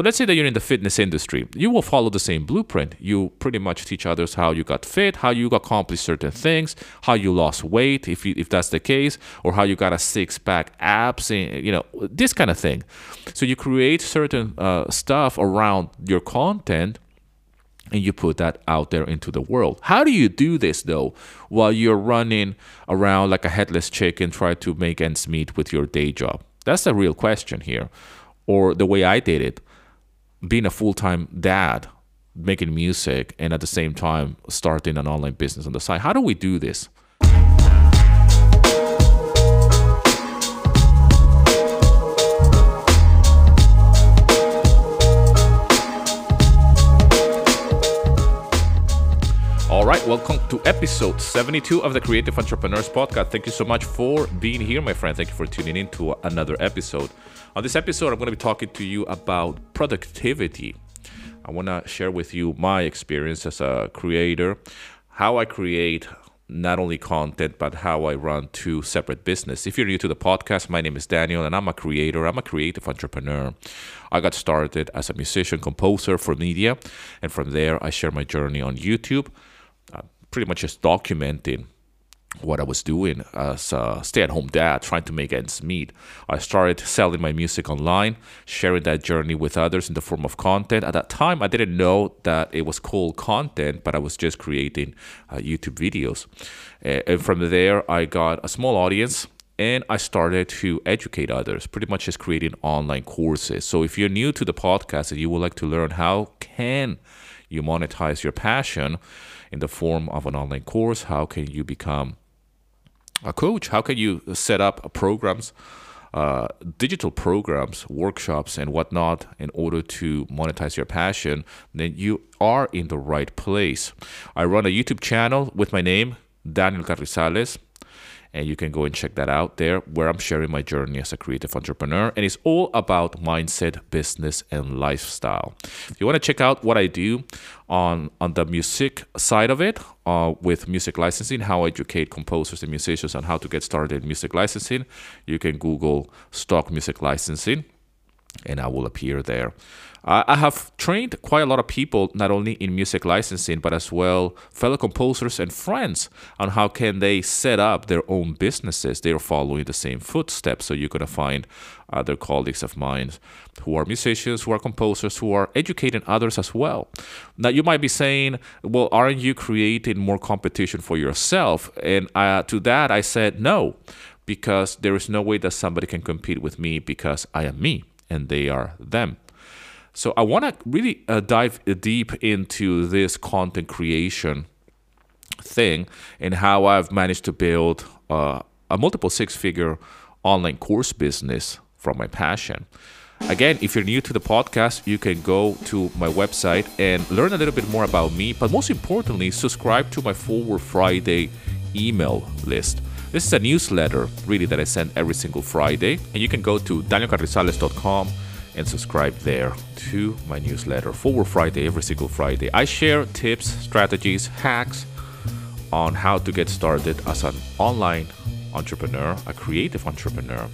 So let's say that you're in the fitness industry. You will follow the same blueprint. You pretty much teach others how you got fit, how you accomplished certain things, how you lost weight, if you, if that's the case, or how you got a six pack abs, and, you know, this kind of thing. So you create certain uh, stuff around your content and you put that out there into the world. How do you do this though while you're running around like a headless chicken trying to make ends meet with your day job? That's the real question here. Or the way I did it, being a full-time dad, making music and at the same time starting an online business on the side. How do we do this? All right, welcome to episode 72 of the Creative Entrepreneurs Podcast. Thank you so much for being here, my friend. Thank you for tuning in to another episode. On this episode, I'm going to be talking to you about productivity. I want to share with you my experience as a creator, how I create not only content, but how I run two separate business. If you're new to the podcast, my name is Daniel and I'm a creator. I'm a creative entrepreneur. I got started as a musician, composer for media. And from there, I share my journey on YouTube pretty much just documenting what I was doing as a stay at home dad, trying to make ends meet. I started selling my music online, sharing that journey with others in the form of content. At that time, I didn't know that it was called content, but I was just creating uh, YouTube videos. And from there, I got a small audience and I started to educate others, pretty much just creating online courses. So if you're new to the podcast and you would like to learn how can you monetize your passion, in the form of an online course? How can you become a coach? How can you set up programs, uh, digital programs, workshops, and whatnot in order to monetize your passion? Then you are in the right place. I run a YouTube channel with my name, Daniel Carrizales and you can go and check that out there where I'm sharing my journey as a creative entrepreneur and it's all about mindset, business and lifestyle. If you want to check out what I do on on the music side of it uh, with music licensing, how I educate composers and musicians on how to get started in music licensing, you can Google stock music licensing and I will appear there. I have trained quite a lot of people, not only in music licensing, but as well fellow composers and friends on how can they set up their own businesses. They're following the same footsteps. So you're going to find other colleagues of mine who are musicians, who are composers, who are educating others as well. Now you might be saying, well, aren't you creating more competition for yourself? And uh, to that, I said no, because there is no way that somebody can compete with me because I am me and they are them. So I want to really uh, dive deep into this content creation thing and how I've managed to build uh, a multiple six figure online course business from my passion. Again, if you're new to the podcast, you can go to my website and learn a little bit more about me, but most importantly, subscribe to my Forward Friday email list. This is a newsletter, really, that I send every single Friday, and you can go to danielcarrizalez.com and subscribe there to my newsletter Forward Friday every single Friday. I share tips, strategies, hacks on how to get started as an online entrepreneur, a creative entrepreneur.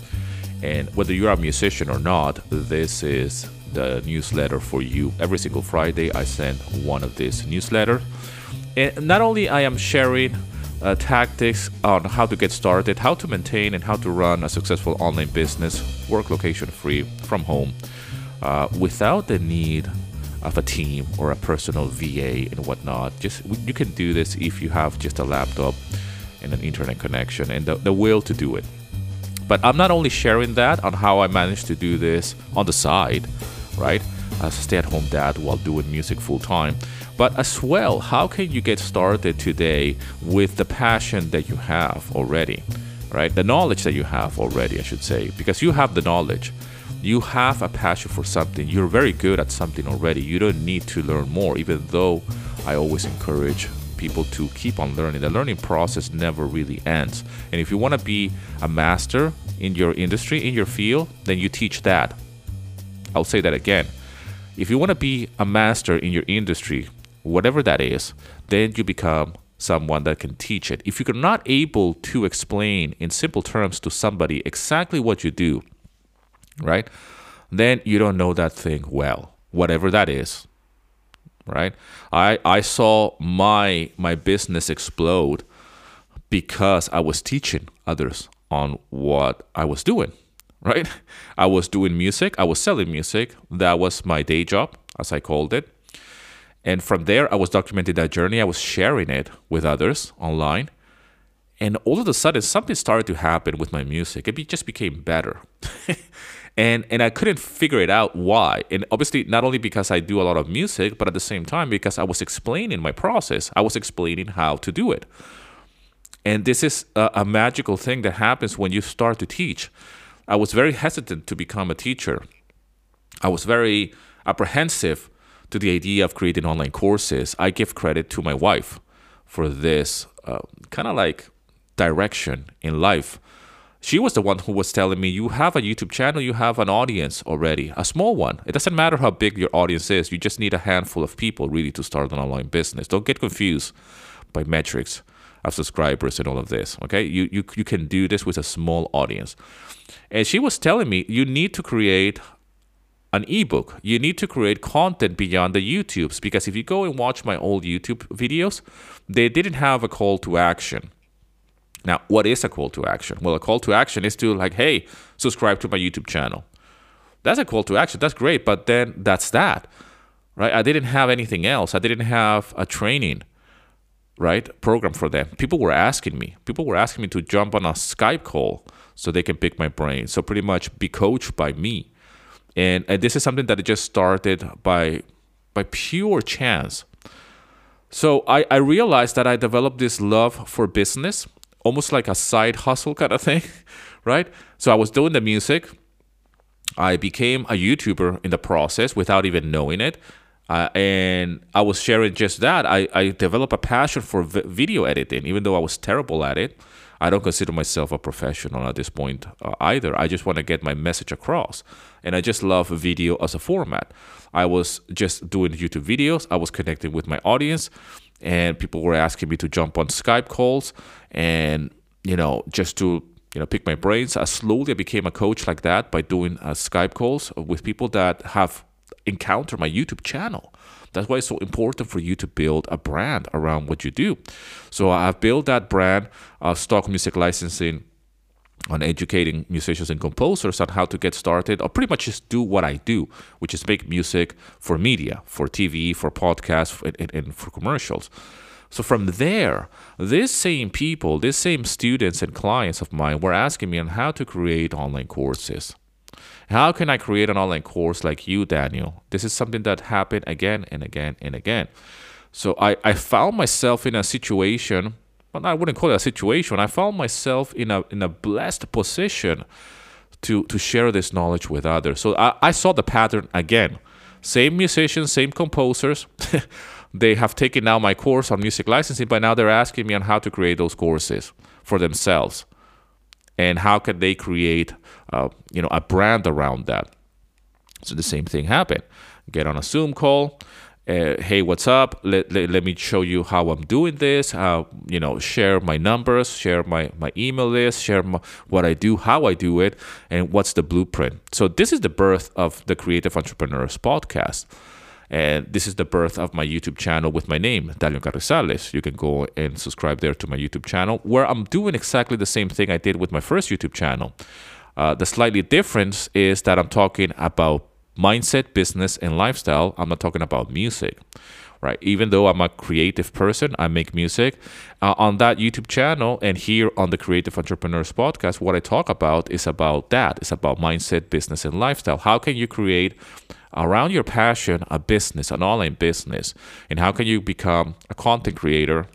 And whether you're a musician or not, this is the newsletter for you. Every single Friday, I send one of these newsletters. And not only I am sharing uh, tactics on how to get started, how to maintain, and how to run a successful online business, work location free from home, uh, without the need of a team or a personal VA and whatnot. Just you can do this if you have just a laptop and an internet connection and the, the will to do it. But I'm not only sharing that on how I managed to do this on the side, right? As a stay-at-home dad while doing music full time but as well, how can you get started today with the passion that you have already, right? The knowledge that you have already, I should say, because you have the knowledge. You have a passion for something. You're very good at something already. You don't need to learn more, even though I always encourage people to keep on learning. The learning process never really ends. And if you want to be a master in your industry, in your field, then you teach that. I'll say that again. If you want to be a master in your industry, whatever that is, then you become someone that can teach it. If you're not able to explain in simple terms to somebody exactly what you do, right, then you don't know that thing well. whatever that is. Right? I I saw my my business explode because I was teaching others on what I was doing. Right? I was doing music, I was selling music. That was my day job, as I called it. And from there, I was documenting that journey. I was sharing it with others online. And all of a sudden, something started to happen with my music. It be, just became better. and and I couldn't figure it out why. And obviously, not only because I do a lot of music, but at the same time because I was explaining my process. I was explaining how to do it. And this is a, a magical thing that happens when you start to teach. I was very hesitant to become a teacher. I was very apprehensive to the idea of creating online courses. I give credit to my wife for this uh, kind of like direction in life. She was the one who was telling me, You have a YouTube channel, you have an audience already, a small one. It doesn't matter how big your audience is, you just need a handful of people really to start an online business. Don't get confused by metrics of subscribers and all of this. Okay, you you you can do this with a small audience. And she was telling me you need to create an ebook. You need to create content beyond the YouTubes because if you go and watch my old YouTube videos, they didn't have a call to action. Now, what is a call to action? Well, a call to action is to like, hey, subscribe to my YouTube channel. That's a call to action. That's great, but then that's that. Right? I didn't have anything else. I didn't have a training right program for them people were asking me people were asking me to jump on a skype call so they can pick my brain so pretty much be coached by me and, and this is something that it just started by by pure chance so I, I realized that i developed this love for business almost like a side hustle kind of thing right so i was doing the music i became a youtuber in the process without even knowing it uh, and I was sharing just that. I, I developed a passion for v- video editing, even though I was terrible at it. I don't consider myself a professional at this point uh, either. I just want to get my message across. And I just love video as a format. I was just doing YouTube videos, I was connecting with my audience, and people were asking me to jump on Skype calls and, you know, just to you know, pick my brains. I slowly became a coach like that by doing uh, Skype calls with people that have encountered my YouTube channel. That's why it's so important for you to build a brand around what you do. So I've built that brand of stock music licensing on educating musicians and composers on how to get started or pretty much just do what I do, which is make music for media, for TV, for podcasts, and, and for commercials. So from there, these same people, these same students and clients of mine were asking me on how to create online courses. How can I create an online course like you, Daniel? This is something that happened again and again and again. So I, I found myself in a situation, well, I wouldn't call it a situation. I found myself in a in a blessed position to to share this knowledge with others. So I, I saw the pattern again. Same musicians, same composers. they have taken now my course on music licensing, but now they're asking me on how to create those courses for themselves and how can they create uh, you know a brand around that. So the same thing happened. Get on a zoom call uh, hey what's up? Let, let, let, me show you how i'm doing this uh, you know share my numbers share my, my email list share my, what i do how i do it and what's the blueprint. So this is the birth of the creative entrepreneurs podcast. And this is the birth of my YouTube channel with my name, Daniel Carrizales. You can go and subscribe there to my YouTube channel, where I'm doing exactly the same thing I did with my first YouTube channel. Uh, the slightly difference is that I'm talking about mindset, business, and lifestyle. I'm not talking about music, right? Even though I'm a creative person, I make music. Uh, on that YouTube channel and here on the Creative Entrepreneurs Podcast, what I talk about is about that. It's about mindset, business, and lifestyle. How can you create around your passion a business, an online business, and how can you become a content creator?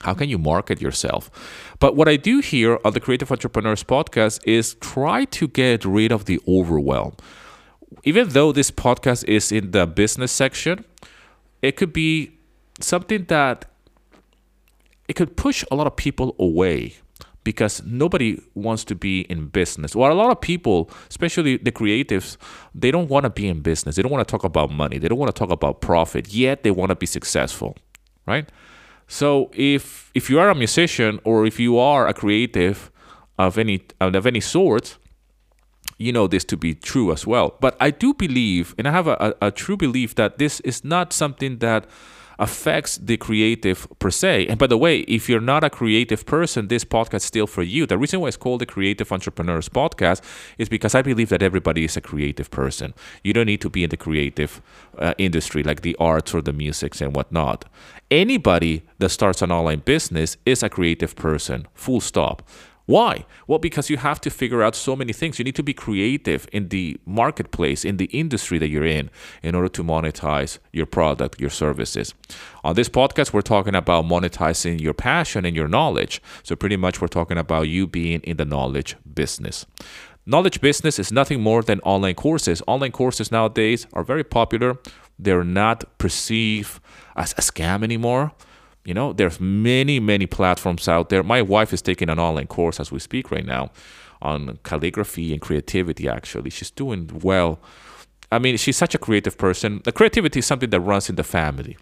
How can you market yourself? But what I do here on the Creative Entrepreneurs podcast is try to get rid of the overwhelm. Even though this podcast is in the business section, it could be something that it could push a lot of people away because nobody wants to be in business. Or a lot of people, especially the creatives, they don't want to be in business. They don't want to talk about money. They don't want to talk about profit. Yet they want to be successful, right? So if if you are a musician or if you are a creative of any of any sort, you know this to be true as well. But I do believe, and I have a, a, a true belief that this is not something that affects the creative per se. And by the way, if you're not a creative person, this podcast is still for you. The reason why it's called the Creative Entrepreneurs Podcast is because I believe that everybody is a creative person. You don't need to be in the creative uh, industry like the arts or the musics and whatnot. Anybody that starts an online business is a creative person, full stop. Why? Well, because you have to figure out so many things. You need to be creative in the marketplace, in the industry that you're in, in order to monetize your product, your services. On this podcast, we're talking about monetizing your passion and your knowledge. So, pretty much, we're talking about you being in the knowledge business. Knowledge business is nothing more than online courses. Online courses nowadays are very popular, they're not perceived as a scam anymore you know, there's many, many platforms out there. My wife is taking an online course as we speak right now on calligraphy and creativity, actually. She's doing well. I mean, she's such a creative person. The creativity is something that runs in the family.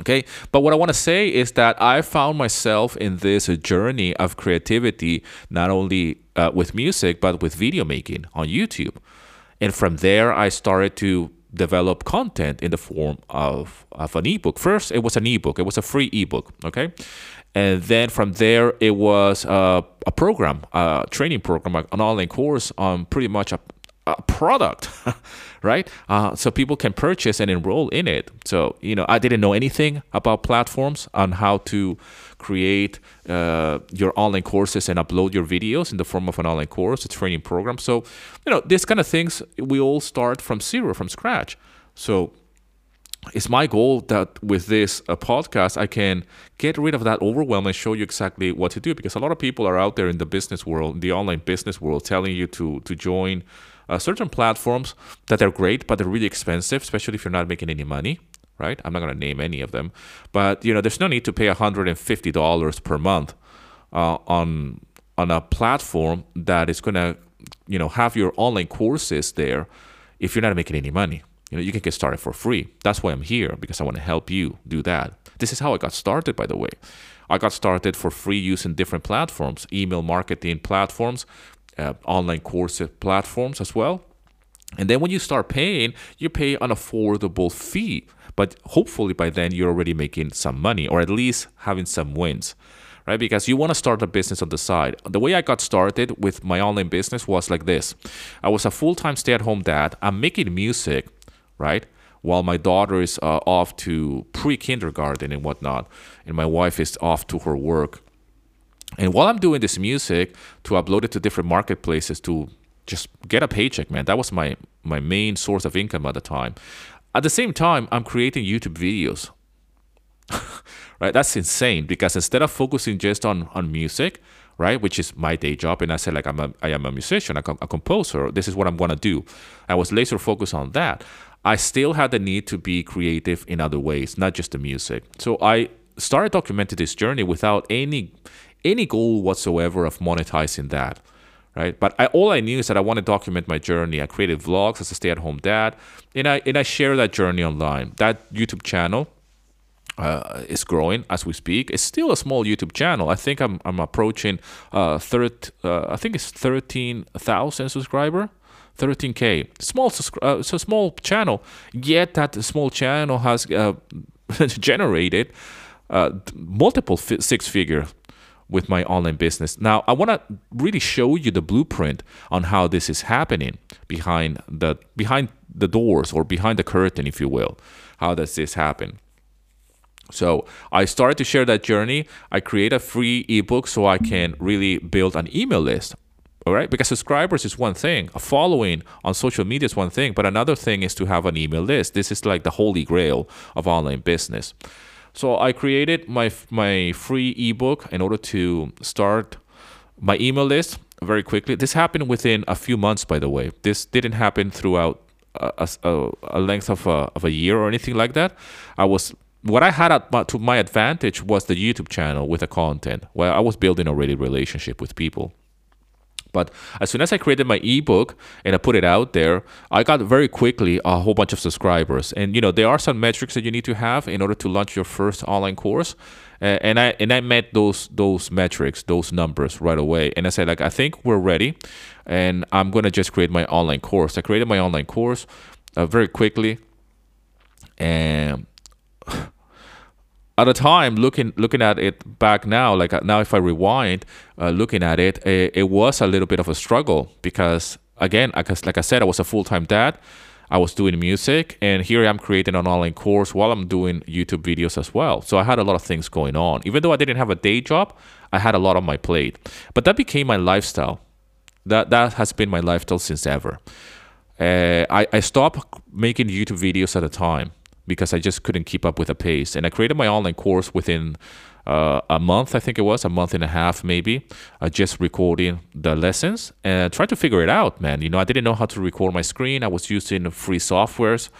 Okay. But what I want to say is that I found myself in this journey of creativity, not only uh, with music, but with video making on YouTube. And from there, I started to develop content in the form of, of an ebook. First, it was an ebook, it was a free ebook, okay? And then from there, it was a, a program, a training program, an online course on pretty much a, a product, right? Uh, so people can purchase and enroll in it. So, you know, I didn't know anything about platforms on how to create uh, your online courses and upload your videos in the form of an online course, a training program. So, you know, these kind of things, we all start from zero, from scratch. So, it's my goal that with this uh, podcast, I can get rid of that overwhelm and show you exactly what to do. Because a lot of people are out there in the business world, the online business world, telling you to to join uh, certain platforms that are great, but they're really expensive, especially if you're not making any money right? I'm not going to name any of them, but you know, there's no need to pay $150 per month uh, on on a platform that is going to, you know, have your online courses there if you're not making any money. You know, you can get started for free. That's why I'm here because I want to help you do that. This is how I got started, by the way. I got started for free using different platforms, email marketing platforms, uh, online course platforms as well. And then when you start paying, you pay an affordable fee but hopefully by then you're already making some money or at least having some wins right? Because you want to start a business on the side. The way i got started with my online business was like this. I was a full-time stay-at-home dad. I'm making music right while my daughter is uh, off to pre-kindergarten and whatnot and my wife is off to her work and while i'm doing this music to upload it to different marketplaces to just get a paycheck man that was my my main source of income at the time at the same time, I'm creating YouTube videos. right? That's insane because instead of focusing just on on music, right, which is my day job, and I said like I'm a I am a musician, a, a composer. This is what I'm gonna do. I was laser focused on that. I still had the need to be creative in other ways, not just the music. So I started documenting this journey without any any goal whatsoever of monetizing that right? But I, all I knew is that I want to document my journey. I created vlogs as a stay-at-home dad, and I and I share that journey online. That YouTube channel uh, is growing as we speak. It's still a small YouTube channel. I think I'm I'm approaching uh, third. Uh, I think it's thirteen thousand subscriber. 13k small uh, a small channel yet that small channel has uh, generated uh, multiple six figure with my online business. Now, I want to really show you the blueprint on how this is happening behind the behind the doors or behind the curtain, if you will. How does this happen? So I started to share that journey. I create a free ebook so I can really build an email list. All right, because subscribers is one thing, a following on social media is one thing, but another thing is to have an email list. This is like the holy grail of online business. So I created my my free ebook in order to start my email list very quickly. This happened within a few months, by the way. This didn't happen throughout a, a, a length of a, of a year or anything like that. I was what I had at my, to my advantage was the YouTube channel with the content, where I was building already relationship with people. But as soon as I created my ebook and I put it out there, I got very quickly a whole bunch of subscribers. And you know, there are some metrics that you need to have in order to launch your first online course. And I and I met those those metrics, those numbers right away. And I said like, I think we're ready, and I'm gonna just create my online course. I created my online course uh, very quickly, and at the time looking looking at it back now like uh, now if i rewind uh, looking at it, it, it was a little bit of a struggle because again like i said i was a full-time dad. I was doing music and here i'm creating an online course while i'm doing youtube videos as well. So i had a lot of things going on. Even though i didn't have a day job i had a lot on my plate. But that became my lifestyle. That that has been my lifestyle since ever. Uh, I, I stopped making youtube videos at a time because I just couldn't keep up with the pace. And I created my online course within uh, a month, I think it was, a month and a half maybe, uh, just recording the lessons and try to figure it out, man. You know, I didn't know how to record my screen. I was using free softwares.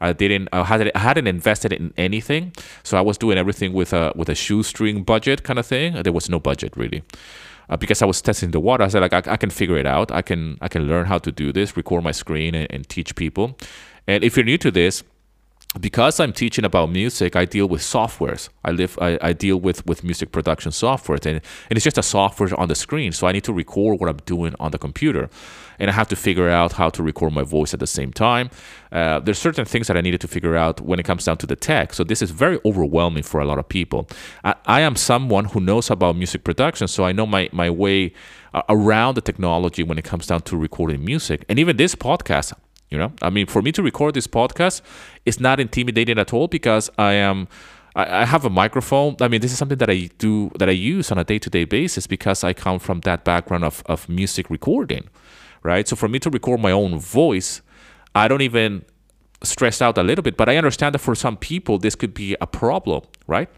I didn't. I hadn't. I hadn't invested in anything, so I was doing everything with a with a shoestring budget kind of thing. There was no budget really, uh, because I was testing the water. I said like I, I, can figure it out. I can I can learn how to do this, record my screen, and, and teach people. And if you're new to this, because I'm teaching about music, I deal with softwares. I live, I, I deal with, with music production software, and, and it's just a software on the screen. So I need to record what I'm doing on the computer, and I have to figure out how to record my voice at the same time. Uh, there's certain things that I needed to figure out when it comes down to the tech. So this is very overwhelming for a lot of people. I, I am someone who knows about music production, so I know my my way uh, around the technology when it comes down to recording music, and even this podcast. You know, I mean, for me to record this podcast, it's not intimidating at all because I am. I have a microphone. I mean, this is something that I do that I use on a day-to-day basis because I come from that background of, of music recording, right? So for me to record my own voice, I don't even stress out a little bit. But I understand that for some people, this could be a problem, right?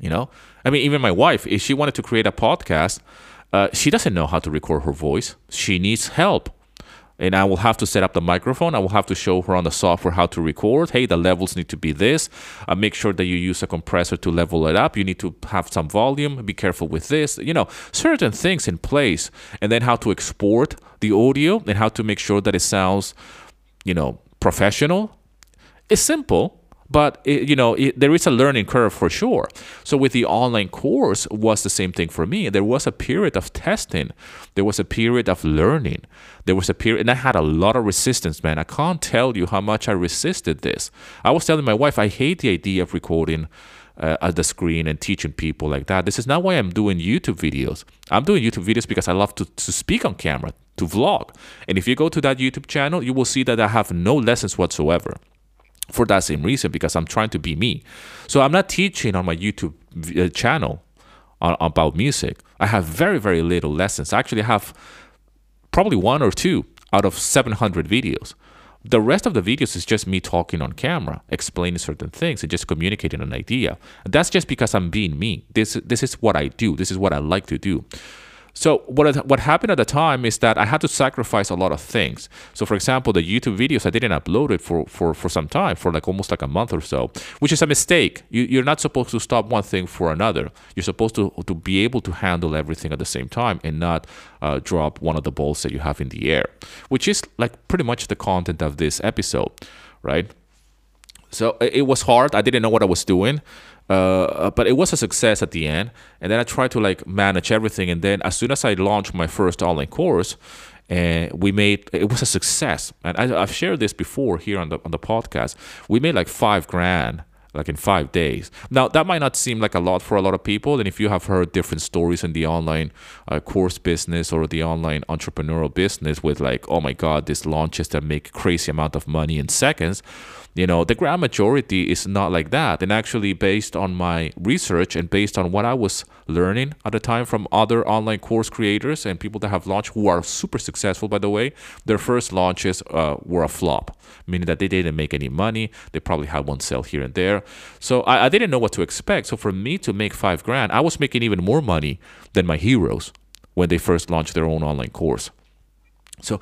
You know, I mean, even my wife, if she wanted to create a podcast, uh, she doesn't know how to record her voice. She needs help and I will have to set up the microphone. I will have to show her on the software how to record. Hey, the levels need to be this. Uh, make sure that you use a compressor to level it up. You need to have some volume. Be careful with this. You know, certain things in place. And then how to export the audio and how to make sure that it sounds, you know, professional. It's simple but it, you know it, there is a learning curve for sure. So with the online course was the same thing for me. There was a period of testing. There was a period of learning. There was a period and i had a lot of resistance man. I can't tell you how much i resisted this. I was telling my wife i hate the idea of recording uh, at the screen and teaching people like that. This is not why i'm doing youtube videos. I'm doing youtube videos because i love to, to speak on camera to vlog. And if you go to that youtube channel you will see that i have no lessons whatsoever for that same reason because I'm trying to be me. So I'm not teaching on my YouTube uh, channel on, about music. I have very very little lessons. I actually have probably one or two out of 700 videos. The rest of the videos is just me talking on camera, explaining certain things and just communicating an idea. that's just because I'm being me. This this is what I do. This is what I like to do. So what what happened at the time is that I had to sacrifice a lot of things. So for example, the YouTube videos I didn't upload it for for for some time, for like almost like a month or so, which is a mistake. You, you're not supposed to stop one thing for another. You're supposed to to be able to handle everything at the same time and not uh, drop one of the balls that you have in the air, which is like pretty much the content of this episode, right? So it was hard. I didn't know what I was doing. Uh, but it was a success at the end. And then I tried to like manage everything. And then as soon as I launched my first online course, and we made it was a success. And I, have shared this before here on the on the podcast. We made like five grand like in five days. Now, that might not seem like a lot for a lot of people. And if you have heard different stories in the online uh, course business or the online entrepreneurial business with like, oh my God, these launches that make crazy amount of money in seconds, you know, the grand majority is not like that. And actually, based on my research and based on what I was learning at the time from other online course creators and people that have launched who are super successful, by the way, their first launches uh, were a flop, meaning that they didn't make any money. They probably had one sale here and there. So I, I didn't know what to expect. So for me to make five grand, I was making even more money than my heroes when they first launched their own online course. So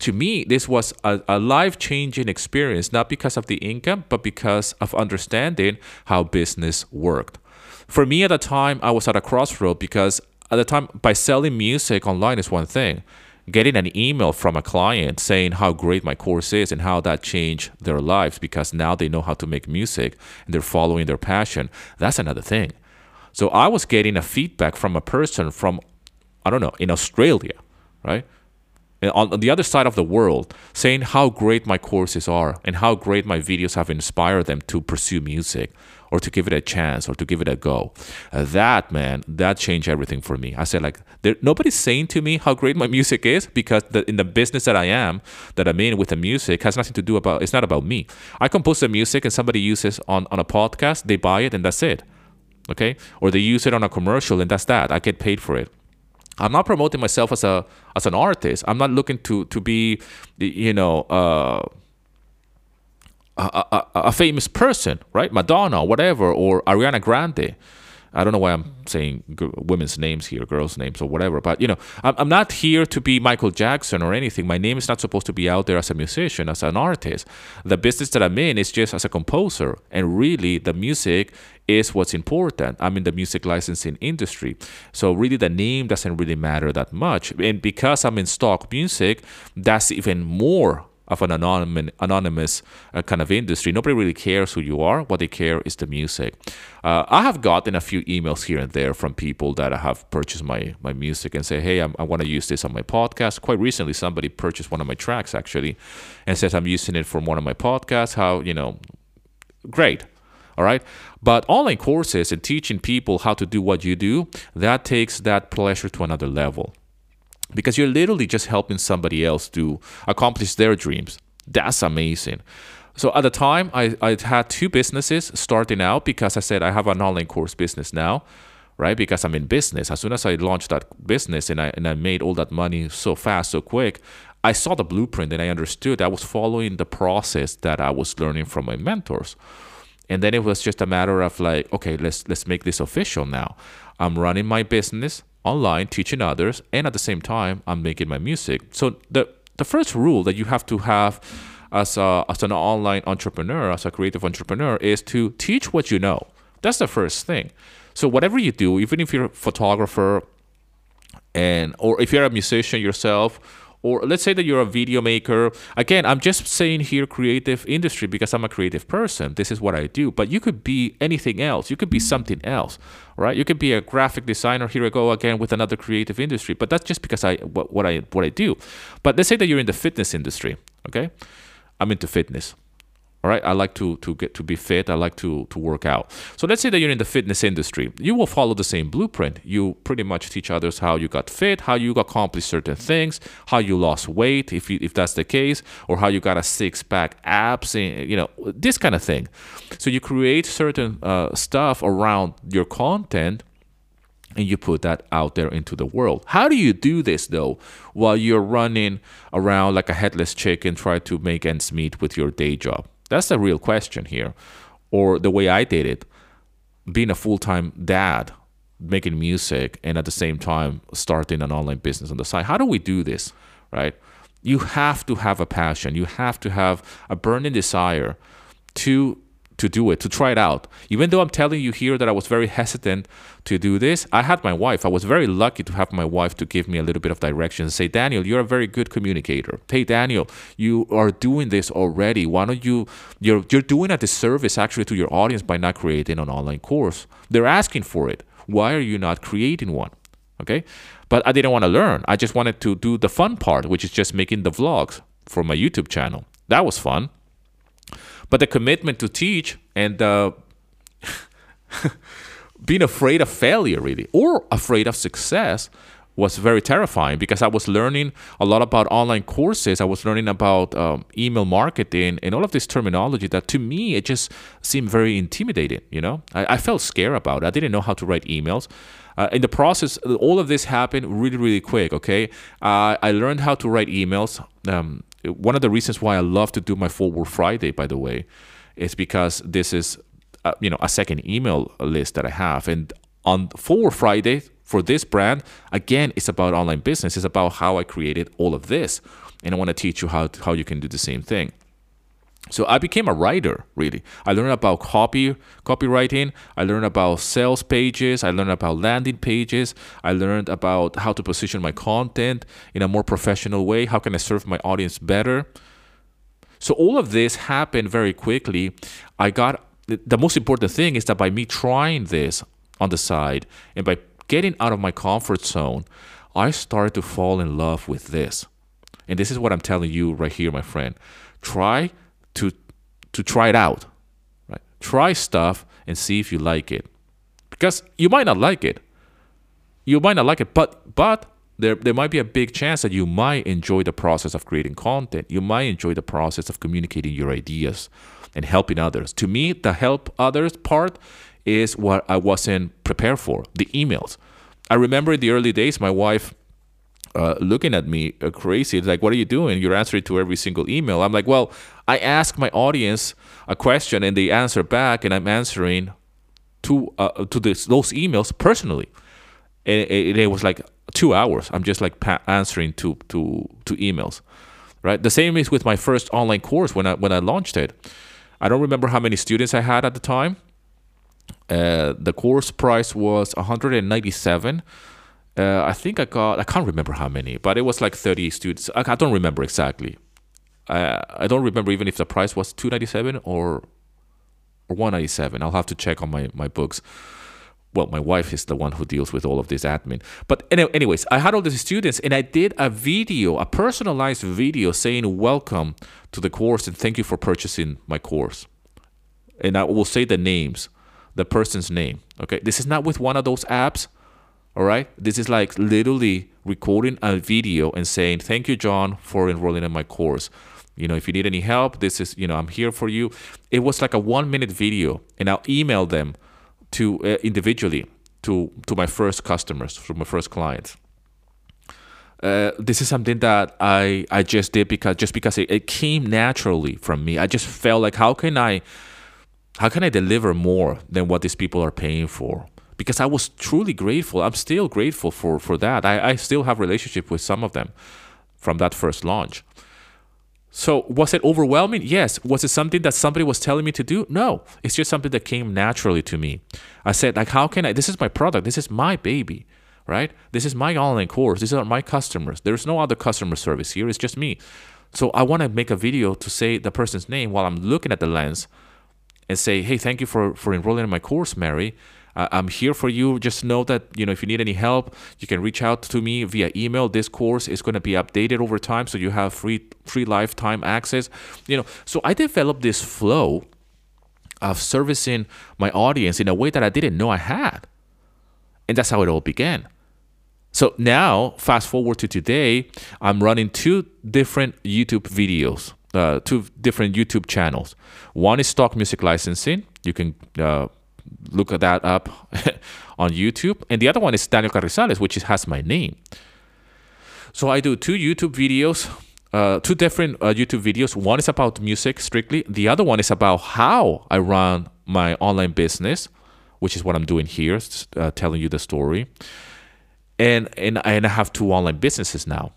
to me, this was a, a life changing experience, not because of the income, but because of understanding how business worked. For me at the time, I was at a crossroad because at the time, by selling music online is one thing. Getting an email from a client saying how great my course is and how that changed their lives because now they know how to make music and they're following their passion, that's another thing. So I was getting a feedback from a person from, I don't know, in Australia, right? On, the other side of the world saying how great my courses are and how great my videos have inspired them to pursue music or to give it a chance or to give it a go. Uh, that man, that changed everything for me. I said like, there, nobody's saying to me how great my music is because the, in the business that I am, that I'm in with the music, has nothing to do about. It's not about me. I compose the music and somebody uses on on a podcast, they buy it and that's it. Okay, or they use it on a commercial and that's that. I get paid for it. I'm not promoting myself as a as an artist. I'm not looking to to be, you know, uh, a, a, a famous person, right? Madonna, whatever, or Ariana Grande. I don't know why I'm saying g- women's names here, girls' names or whatever. But you know, I'm, I'm not here to be Michael Jackson or anything. My name is not supposed to be out there as a musician, as an artist. The business that I'm in is just as a composer, and really, the music is what's important. I'm in the music licensing industry, so really, the name doesn't really matter that much. And because I'm in stock music, that's even more of an anonymous, anonymous uh, kind of industry. Nobody really cares who you are. What they care is the music. Uh, I have gotten a few emails here and there from people that have purchased my, my music and say, hey, I'm, i want to use this on my podcast. Quite recently, somebody purchased one of my tracks actually and says, I'm using it for one of my podcasts. How, you know, great. All right. But online courses and teaching people how to do what you do, that takes that pleasure to another level because you're literally just helping somebody else to accomplish their dreams. That's amazing. So at the time, I, I had two businesses starting out because I said I have an online course business now, right? Because I'm in business. As soon as I launched that business and I, and I made all that money so fast, so quick, I saw the blueprint and I understood I was following the process that I was learning from my mentors. And then it was just a matter of like, okay, let's let's make this official now. I'm running my business online teaching others and at the same time i'm making my music. So the the first rule that you have to have as a, as an online entrepreneur as a creative entrepreneur is to teach what you know. That's the first thing. So whatever you do even if you're a photographer and or if you're a musician yourself or let's say that you're a video maker. Again i'm just saying here creative industry because i'm a creative person. This is what i do. But you could be anything else. You could be something else right? You could be a graphic designer. Here i go again with another creative industry. But that's just because i what, what i what i do. But let's say that you're in the fitness industry okay? I'm into fitness all right, I like to to get to be fit. I like to to work out. So let's say that you're in the fitness industry. You will follow the same blueprint. You pretty much teach others how you got fit, how you accomplished certain things, how you lost weight, if you, if that's the case, or how you got a six pack abs, and, you know this kind of thing. So you create certain uh, stuff around your content and you put that out there into the world. How do you do this though while you're running around like a headless chicken trying to make ends meet with your day job? That's the real question here. Or the way I did it, being a full time dad, making music, and at the same time starting an online business on the side. How do we do this, right? You have to have a passion, you have to have a burning desire to to do it, to try it out. Even though I'm telling you here that I was very hesitant to do this, I had my wife. I was very lucky to have my wife to give me a little bit of direction say, Daniel, you're a very good communicator. Hey, Daniel, you are doing this already. Why don't you, you're, you're doing a disservice actually to your audience by not creating an online course. They're asking for it. Why are you not creating one? Okay. But I didn't want to learn. I just wanted to do the fun part, which is just making the vlogs for my YouTube channel. That was fun. But the commitment to teach and uh, being afraid of failure, really, or afraid of success, was very terrifying because I was learning a lot about online courses. I was learning about um, email marketing and all of this terminology that to me it just seemed very intimidating. You know, I, I felt scared about it. I didn't know how to write emails. Uh, in the process, all of this happened really, really quick. Okay, uh, I learned how to write emails. Um, one of the reasons why I love to do my Forward Friday, by the way, is because this is uh, you know a second email list that I have, and on Forward Friday for this brand, again, it's about online business. It's about how I created all of this, and I want to teach you how how you can do the same thing. So I became a writer, really. I learned about copy, copywriting. I learned about sales pages. I learned about landing pages. I learned about how to position my content in a more professional way. How can I serve my audience better? So all of this happened very quickly. I got the most important thing is that by me trying this on the side and by getting out of my comfort zone, I started to fall in love with this. And this is what I'm telling you right here, my friend. Try to to try it out. Right? Try stuff and see if you like it. Because you might not like it. You might not like it, but but there there might be a big chance that you might enjoy the process of creating content. You might enjoy the process of communicating your ideas and helping others. To me, the help others part is what I wasn't prepared for. The emails. I remember in the early days, my wife uh, looking at me uh, crazy. Like, what are you doing? You're answering to every single email. I'm like, well, I ask my audience a question and they answer back, and I'm answering to uh, to this, those emails personally. And it, it, was like two hours. I'm just like answering to to to emails, right? The same is with my first online course when I when I launched it. I don't remember how many students I had at the time. Uh, the course price was 197 uh, I think I got, I can't remember how many, but it was like 30 students. I, I don't remember exactly. I, I don't remember even if the price was 297 or or 197. I'll have to check on my, my books. Well, my wife is the one who deals with all of this admin. But anyways, I had all these students and I did a video, a personalized video saying welcome to the course and thank you for purchasing my course. And I will say the names, the person's name. Okay. This is not with one of those apps all right. This is like literally recording a video and saying, Thank you, John, for enrolling in my course. You know, if you need any help, this is, you know, I'm here for you. It was like a one minute video, and I'll email them to uh, individually to to my first customers, to my first clients. Uh, this is something that I I just did because just because it, it came naturally from me. I just felt like how can I how can I deliver more than what these people are paying for? because I was truly grateful. I'm still grateful for for that. I, I still have relationship with some of them from that first launch. So was it overwhelming? Yes. Was it something that somebody was telling me to do? No. It's just something that came naturally to me. I said, like, how can I? This is my product. This is my baby, right? This is my online course. These are my customers. There's no other customer service here. It's just me. So I want to make a video to say the person's name while I'm looking at the lens and say, hey, thank you for for enrolling in my course, Mary. Uh, I'm here for you. Just know that you know if you need any help, you can reach out to me via email. This course is going to be updated over time, so you have free free lifetime access. You know, so I developed this flow of servicing my audience in a way that I didn't know I had, and that's how it all began. So now, fast forward to today, I'm running two different YouTube videos, uh, two different YouTube channels. One is stock music licensing. You can uh, look at that up on YouTube. And the other one is Daniel Carrizales, which has my name. So I do two YouTube videos, uh, two different uh, YouTube videos. One is about music strictly. The other one is about how I run my online business, which is what I'm doing here, uh, telling you the story. And and and I have two online businesses now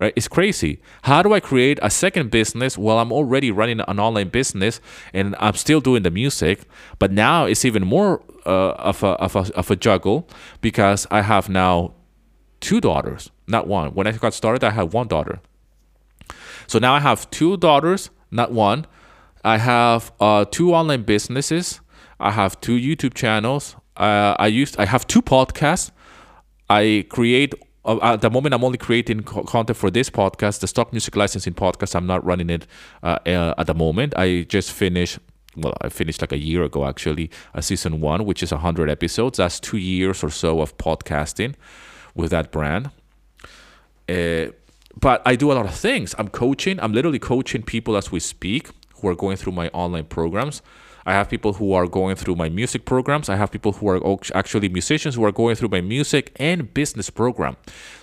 right? It's crazy. How do I create a second business while I'm already running an online business and I'm still doing the music? But now it's even more uh, of, a, of, a, of a juggle because I have now two daughters, not one. When I got started, I had one daughter. So now I have two daughters, not one. I have uh, two online businesses. I have two YouTube channels. Uh, I used I have two podcasts. I create at the moment i'm only creating content for this podcast the stock music licensing podcast i'm not running it uh, uh, at the moment. I just finished well i finished like a year ago actually a season one which is 100 episodes. That's two years or so of podcasting with that brand. Uh, but i do a lot of things. I'm coaching. I'm literally coaching people as we speak who are going through my online programs I have people who are going through my music programs. I have people who are actually musicians who are going through my music and business program.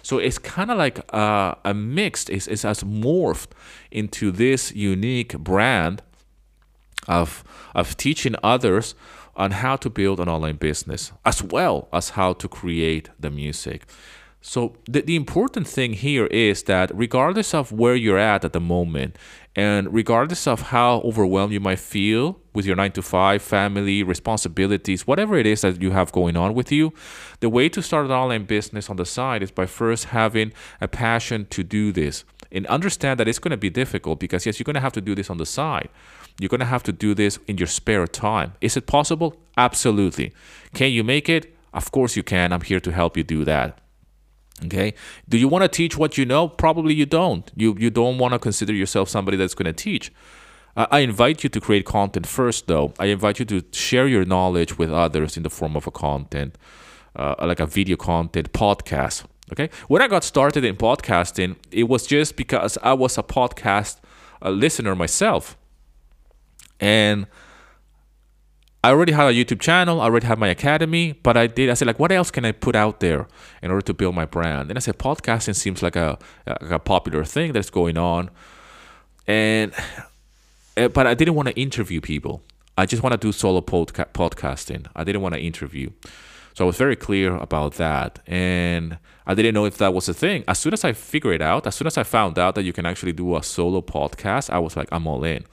So it's kind of like uh, a, a mixed, it's, it's has morphed into this unique brand of, of teaching others on how to build an online business as well as how to create the music. So the, the important thing here is that regardless of where you're at at the moment And regardless of how overwhelmed you might feel with your nine to five, family, responsibilities, whatever it is that you have going on with you, the way to start an online business on the side is by first having a passion to do this. And understand that it's going to be difficult because, yes, you're going to have to do this on the side. You're going to have to do this in your spare time. Is it possible? Absolutely. Can you make it? Of course you can. I'm here to help you do that. Okay. Do you want to teach what you know? Probably you don't. You you don't want to consider yourself somebody that's going to teach. Uh, I invite you to create content first, though. I invite you to share your knowledge with others in the form of a content, uh, like a video content, podcast. Okay. When I got started in podcasting, it was just because I was a podcast uh, listener myself, and I already had a YouTube channel, I already had my academy, but I did. I said, like, what else can I put out there in order to build my brand? And I said, podcasting seems like a, a, a popular thing that's going on, and eh, but I didn't want to interview people. I just want to do solo podca- podcasting. I didn't want to interview, so I was very clear about that, and I didn't know if that was a thing. As soon as I figured it out, as soon as I found out that you can actually do a solo podcast, I was like, I'm all in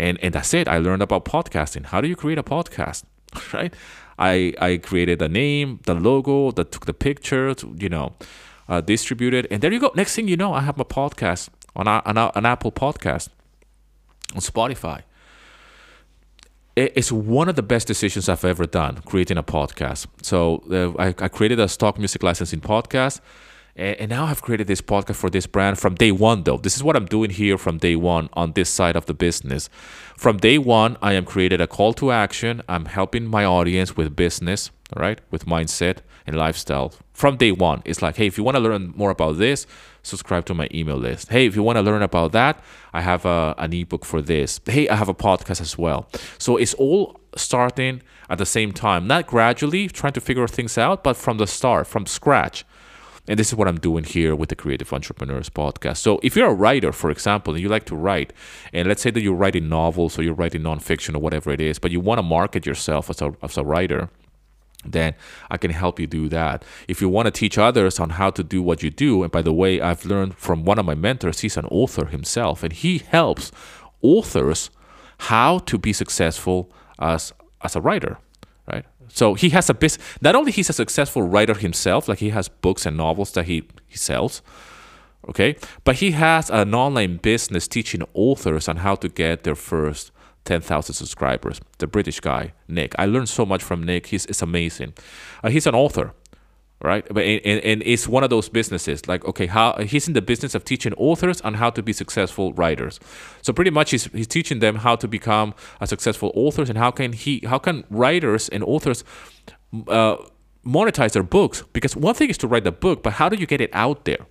and and that's it. I learned about podcasting. How do you create a podcast? Right? I i created the name the logo that took the picture you know uh, distributed and there you go. Next thing you know i have my podcast on, a, on an apple podcast on spotify. It's one of the best decisions I've ever done creating a podcast. So uh, I, I created a stock music licensing podcast and now I've created this podcast for this brand from day one, though. This is what I'm doing here from day one on this side of the business. From day one, I am created a call to action. I'm helping my audience with business, right, with mindset and lifestyle. From day one, it's like, hey, if you want to learn more about this, subscribe to my email list. Hey, if you want to learn about that, I have a, an ebook for this. Hey, I have a podcast as well. So it's all starting at the same time, not gradually trying to figure things out, but from the start, from scratch. And this is what I'm doing here with the Creative Entrepreneurs podcast. So if you're a writer, for example, and you like to write, and let's say that you're writing novels or you're writing nonfiction or whatever it is, but you want to market yourself as a, as a writer, then I can help you do that. If you want to teach others on how to do what you do, and by the way, I've learned from one of my mentors, he's an author himself, and he helps authors how to be successful as as a writer? So he has a business. Not only he's a successful writer himself, like he has books and novels that he, he sells, okay, but he has an online business teaching authors on how to get their first 10,000 subscribers. The British guy, Nick. I learned so much from Nick. He's it's amazing. Uh, he's an author right? But and, and it's one of those businesses like okay how he's in the business of teaching authors on how to be successful writers. So pretty much he's, he's teaching them how to become a successful authors and how can he how can writers and authors uh, monetize their books? Because one thing is to write the book but how do you get it out there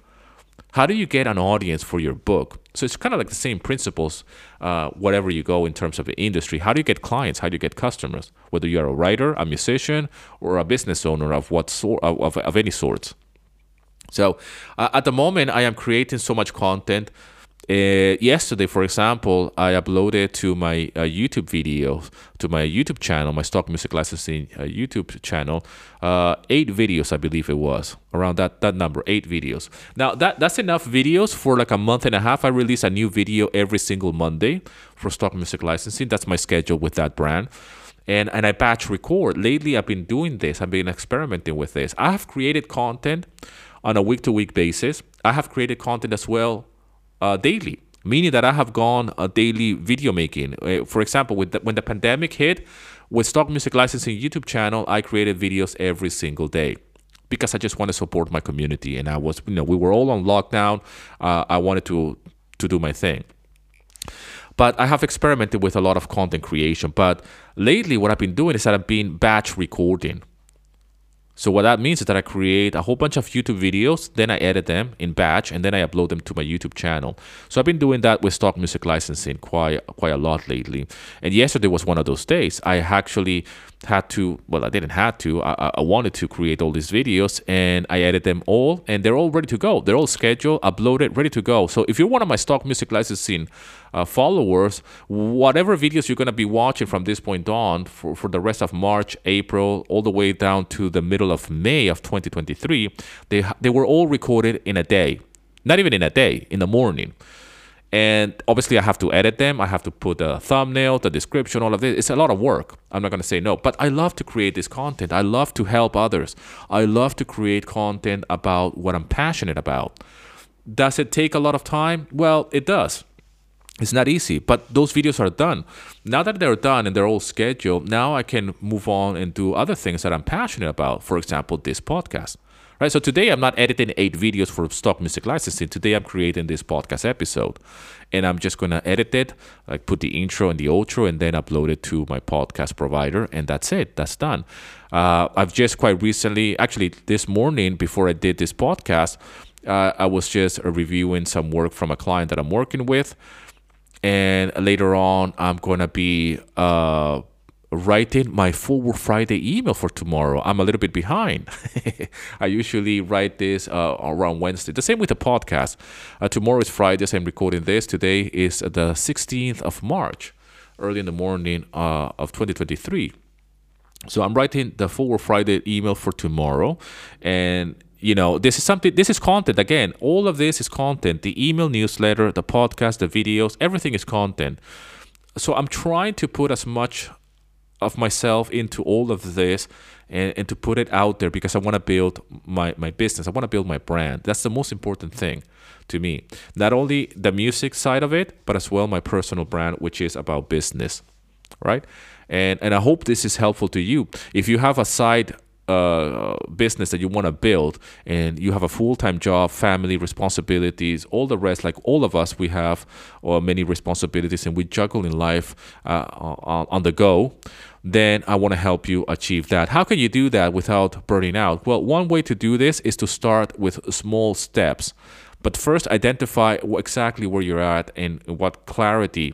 how do you get an audience for your book? So it's kind of like the same principles, uh, whatever you go in terms of the industry. How do you get clients? How do you get customers? Whether you're a writer, a musician, or a business owner of what sort of, of, of any sort. So uh, at the moment, I am creating so much content uh, yesterday, for example, I uploaded to my uh, YouTube video, to my YouTube channel, my stock music licensing uh, YouTube channel, uh, eight videos, I believe it was around that that number, eight videos. Now that that's enough videos for like a month and a half. I release a new video every single Monday for stock music licensing. That's my schedule with that brand. And, and I batch record. Lately, I've been doing this. I've been experimenting with this. I have created content on a week to week basis. I have created content as well uh, daily, meaning that I have gone a daily video making. Uh, for example, with the, when the pandemic hit, with Stock Music Licensing YouTube channel, I created videos every single day because I just want to support my community. And I was, you know, we were all on lockdown. Uh, I wanted to to do my thing. But I have experimented with a lot of content creation. But lately, what I've been doing is that I've been batch recording. So what that means is that I create a whole bunch of YouTube videos, then I edit them in batch, and then I upload them to my YouTube channel. So I've been doing that with stock music licensing quite quite a lot lately. And yesterday was one of those days. I actually had to well i didn't have to I, I wanted to create all these videos and i edit them all and they're all ready to go they're all scheduled uploaded ready to go so if you're one of my stock music licensing uh, followers whatever videos you're going to be watching from this point on for, for the rest of march april all the way down to the middle of may of 2023 they, they were all recorded in a day not even in a day in the morning and obviously I have to edit them. I have to put the thumbnail, the description, all of this. It's a lot of work. I'm not going to say no, but I love to create this content. I love to help others. I love to create content about what I'm passionate about. Does it take a lot of time? Well, it does. It's not easy, but those videos are done. Now that they're done and they're all scheduled, now I can move on and do other things that I'm passionate about. For example, this podcast right? So today I'm not editing eight videos for stock music licensing. Today I'm creating this podcast episode, and I'm just gonna edit it, like put the intro and the outro, and then upload it to my podcast provider, and that's it. That's done. Uh, I've just quite recently, actually this morning before I did this podcast, uh, I was just reviewing some work from a client that I'm working with. And later on, I'm gonna be uh, writing my Forward Friday email for tomorrow. I'm a little bit behind. I usually write this uh, around Wednesday. The same with the podcast. Uh, tomorrow is Friday, so I'm recording this. Today is the 16th of March, early in the morning uh, of 2023. So I'm writing the Forward Friday email for tomorrow, and you know this is something. This is content again. All of this is content. The email newsletter, the podcast, the videos, everything is content. So I'm trying to put as much of myself into all of this and, and to put it out there because I want to build my, my business. I want to build my brand. That's the most important thing to me. Not only the music side of it, but as well my personal brand, which is about business. Right? And and I hope this is helpful to you. If you have a side uh, business that you want to build and you have a full-time job family responsibilities all the rest like all of us we have or many responsibilities and we juggle in life uh, on, on the go then I want to help you achieve that. How can you do that without burning out? Well, one way to do this is to start with small steps. But first, identify exactly where you're at and what clarity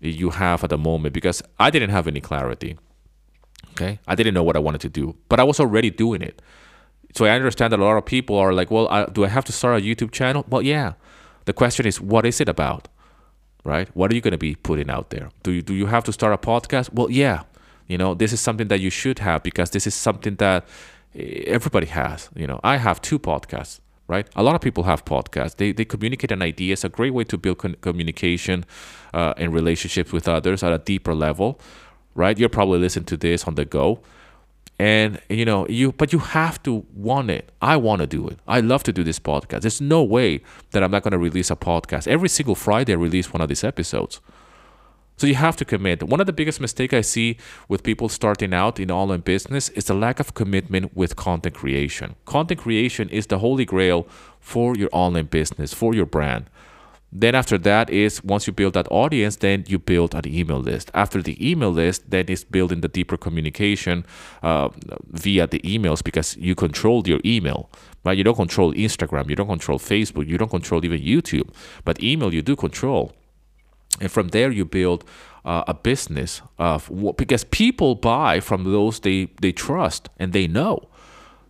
you have at the moment because I didn't have any clarity. Okay. I didn't know what I wanted to do, but I was already doing it. So I understand that a lot of people are like, well, I, do I have to start a YouTube channel? Well, yeah. The question is, what is it about? Right? What are you going to be putting out there? Do you, do you have to start a podcast? Well, yeah. You know, this is something that you should have because this is something that eh, everybody has. You know, I have two podcasts, right? A lot of people have podcasts. They, they communicate an idea. It's a great way to build con- communication uh, and relationships with others at a deeper level, right? You're probably listening to this on the go. And you know, you but you have to want it. I want to do it. I love to do this podcast. There's no way that I'm not going to release a podcast. Every single Friday I release one of these episodes. So you have to commit. One of the biggest mistakes I see with people starting out in online business is the lack of commitment with content creation. Content creation is the holy grail for your online business, for your brand. Then after that is once you build that audience, then you build an email list. After the email list, then it's building the deeper communication uh, via the emails because you control your email. Right? You don't control Instagram, you don't control Facebook, you don't control even YouTube, but email you do control and from there you build uh, a business of because people buy from those they they trust and they know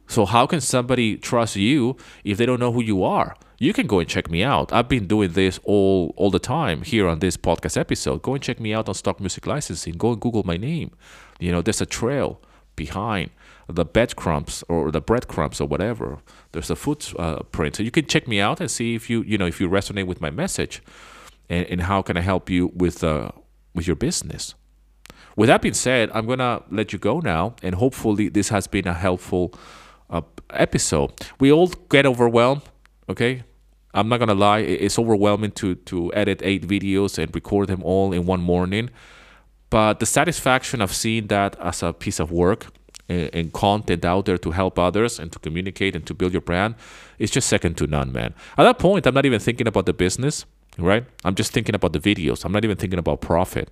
so how can somebody trust you if they don't know who you are you can go and check me out i've been doing this all all the time here on this podcast episode go and check me out on stock music licensing go and google my name you know there's a trail behind the breadcrumbs or the breadcrumbs or whatever there's a footprint uh, so you can check me out and see if you you know if you resonate with my message and, and how can I help you with uh, with your business. With that being said, I'm gonna let you go now, and hopefully this has been a helpful uh, episode. We all get overwhelmed, okay? I'm not gonna lie, it's overwhelming to to edit eight videos and record them all in one morning. But the satisfaction of seeing that as a piece of work and, and content out there to help others and to communicate and to build your brand is just second to none, man. At that point, I'm not even thinking about the business right? I'm just thinking about the videos. I'm not even thinking about profit.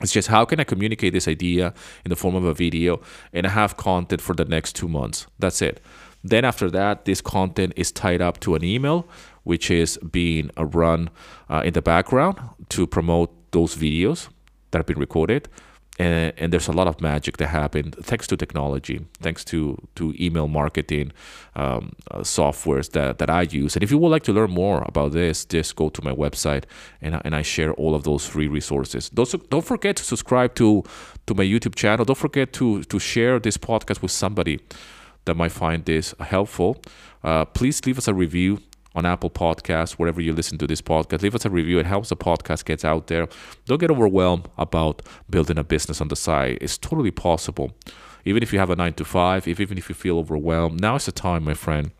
It's just how can I communicate this idea in the form of a video and have content for the next two months. That's it. Then after that, this content is tied up to an email, which is being run uh, in the background to promote those videos that have been recorded and, and there's a lot of magic that happened thanks to technology, thanks to to email marketing um, uh, softwares that, that I use. And if you would like to learn more about this, just go to my website and, and I share all of those free resources. Don't, don't forget to subscribe to to my YouTube channel. Don't forget to to share this podcast with somebody that might find this helpful. Uh, please leave us a review on Apple Podcasts, wherever you listen to this podcast. Leave us a review. It helps the podcast gets out there. Don't get overwhelmed about building a business on the side. It's totally possible. Even if you have a nine to five, if even if you feel overwhelmed, now is the time, my friend,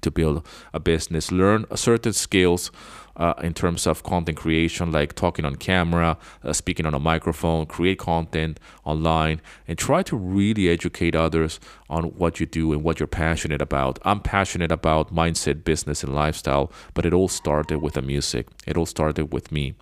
to build a business. Learn certain skills uh, in terms of content creation, like talking on camera, uh, speaking on a microphone, create content online, and try to really educate others on what you do and what you're passionate about. I'm passionate about mindset, business, and lifestyle, but it all started with the music. It all started with me.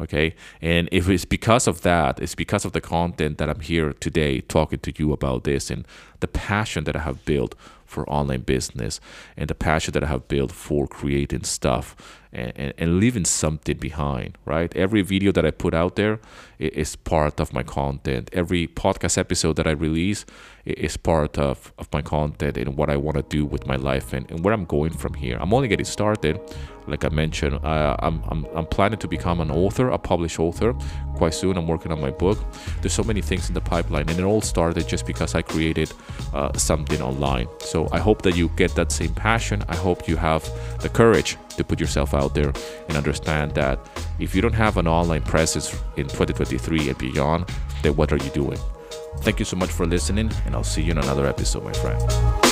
Okay. And if it's because of that, it's because of the content that I'm here today talking to you about this and the passion that I have built for online business and the passion that I have built for creating stuff and, and, and leaving something behind, right? Every video that I put out there is part of my content. Every podcast episode that I release is part of, of my content and what I want to do with my life and, and where I'm going from here. I'm only getting started. Like I mentioned, uh, I'm, I'm, I'm planning to become an author, a published author quite soon. I'm working on my book. There's so many things in the pipeline, and it all started just because I created uh, something online. So I hope that you get that same passion. I hope you have the courage to put yourself out there and understand that if you don't have an online presence in 2023 and beyond, then what are you doing? Thank you so much for listening, and I'll see you in another episode, my friend.